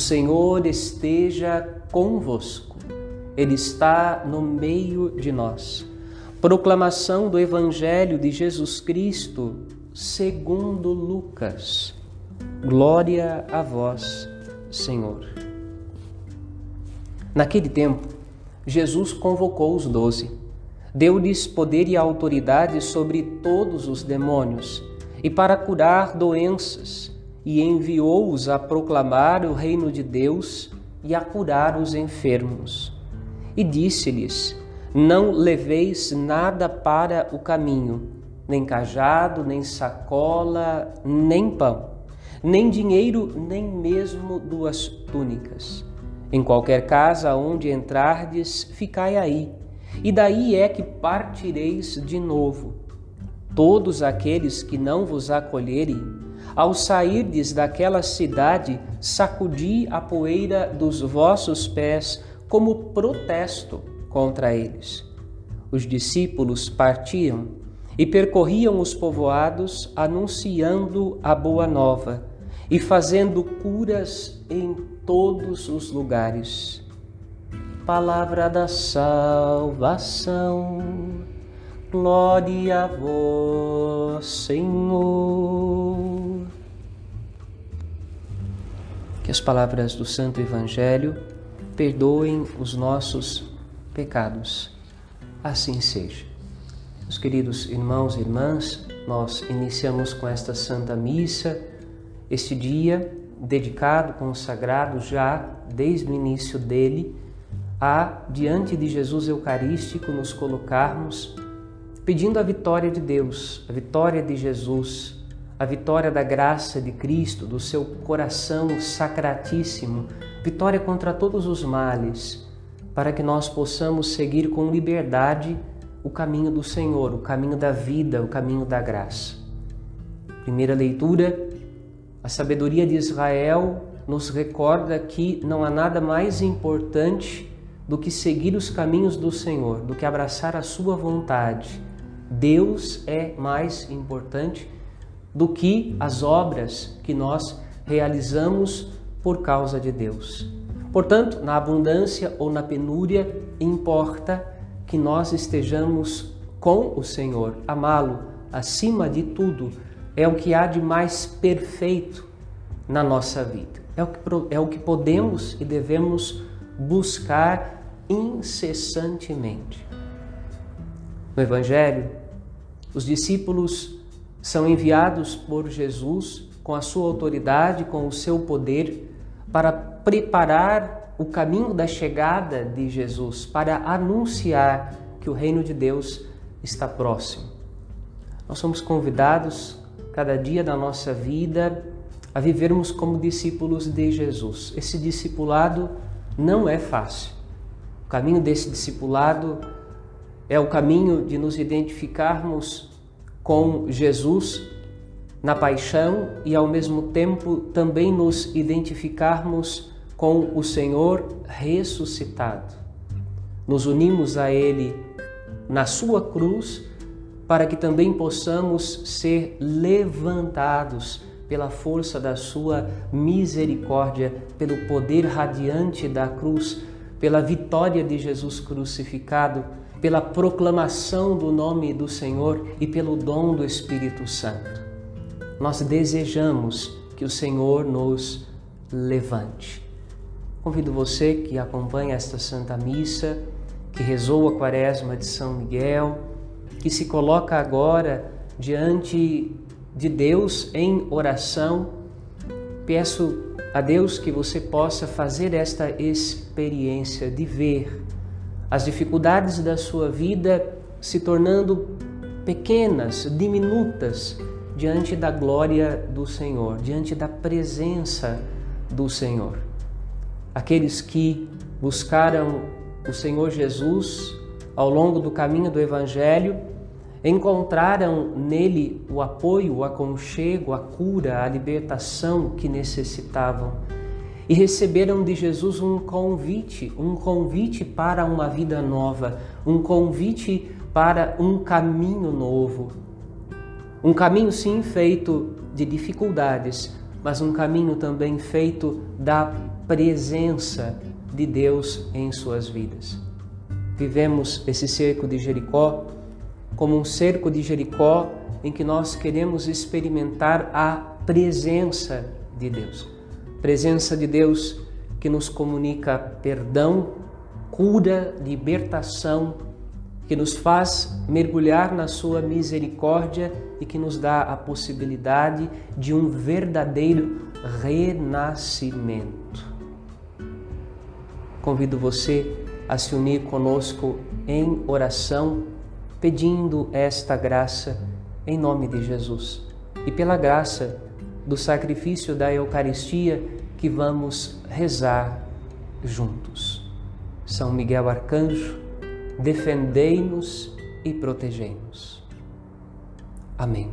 Senhor esteja convosco, Ele está no meio de nós. Proclamação do Evangelho de Jesus Cristo segundo Lucas. Glória a vós, Senhor. Naquele tempo, Jesus convocou os doze, deu-lhes poder e autoridade sobre todos os demônios e para curar doenças e enviou-os a proclamar o reino de Deus e a curar os enfermos. E disse-lhes: Não leveis nada para o caminho, nem cajado, nem sacola, nem pão, nem dinheiro, nem mesmo duas túnicas. Em qualquer casa onde entrardes, ficai aí, e daí é que partireis de novo. Todos aqueles que não vos acolherem, ao sairdes daquela cidade, sacudi a poeira dos vossos pés como protesto contra eles. Os discípulos partiam e percorriam os povoados anunciando a boa nova e fazendo curas em todos os lugares. Palavra da salvação. Glória a vós, Senhor. Que as palavras do Santo Evangelho perdoem os nossos pecados. Assim seja. Meus queridos irmãos e irmãs, nós iniciamos com esta Santa Missa, este dia dedicado, consagrado já desde o início dele, a, diante de Jesus Eucarístico, nos colocarmos pedindo a vitória de Deus, a vitória de Jesus, a vitória da graça de Cristo, do seu coração sacratíssimo, vitória contra todos os males, para que nós possamos seguir com liberdade o caminho do Senhor, o caminho da vida, o caminho da graça. Primeira leitura, a sabedoria de Israel nos recorda que não há nada mais importante do que seguir os caminhos do Senhor, do que abraçar a sua vontade Deus é mais importante do que as obras que nós realizamos por causa de Deus. Portanto, na abundância ou na penúria, importa que nós estejamos com o Senhor, amá-lo acima de tudo, é o que há de mais perfeito na nossa vida. É o que, é o que podemos e devemos buscar incessantemente. No Evangelho, os discípulos são enviados por Jesus com a sua autoridade, com o seu poder, para preparar o caminho da chegada de Jesus, para anunciar que o reino de Deus está próximo. Nós somos convidados cada dia da nossa vida a vivermos como discípulos de Jesus. Esse discipulado não é fácil. O caminho desse discipulado é o caminho de nos identificarmos com Jesus na paixão e ao mesmo tempo também nos identificarmos com o Senhor ressuscitado. Nos unimos a Ele na Sua cruz para que também possamos ser levantados pela força da Sua misericórdia, pelo poder radiante da cruz, pela vitória de Jesus crucificado pela proclamação do nome do Senhor e pelo dom do Espírito Santo. Nós desejamos que o Senhor nos levante. Convido você que acompanha esta Santa Missa, que rezou a Quaresma de São Miguel, que se coloca agora diante de Deus em oração. Peço a Deus que você possa fazer esta experiência de ver as dificuldades da sua vida se tornando pequenas, diminutas diante da glória do Senhor, diante da presença do Senhor. Aqueles que buscaram o Senhor Jesus ao longo do caminho do Evangelho encontraram nele o apoio, o aconchego, a cura, a libertação que necessitavam e receberam de Jesus um convite, um convite para uma vida nova, um convite para um caminho novo. Um caminho sim feito de dificuldades, mas um caminho também feito da presença de Deus em suas vidas. Vivemos esse cerco de Jericó como um cerco de Jericó em que nós queremos experimentar a presença de Deus. Presença de Deus que nos comunica perdão, cura, libertação, que nos faz mergulhar na sua misericórdia e que nos dá a possibilidade de um verdadeiro renascimento. Convido você a se unir conosco em oração, pedindo esta graça em nome de Jesus. E pela graça do sacrifício da Eucaristia que vamos rezar juntos. São Miguel Arcanjo, defendei-nos e protegei-nos. Amém.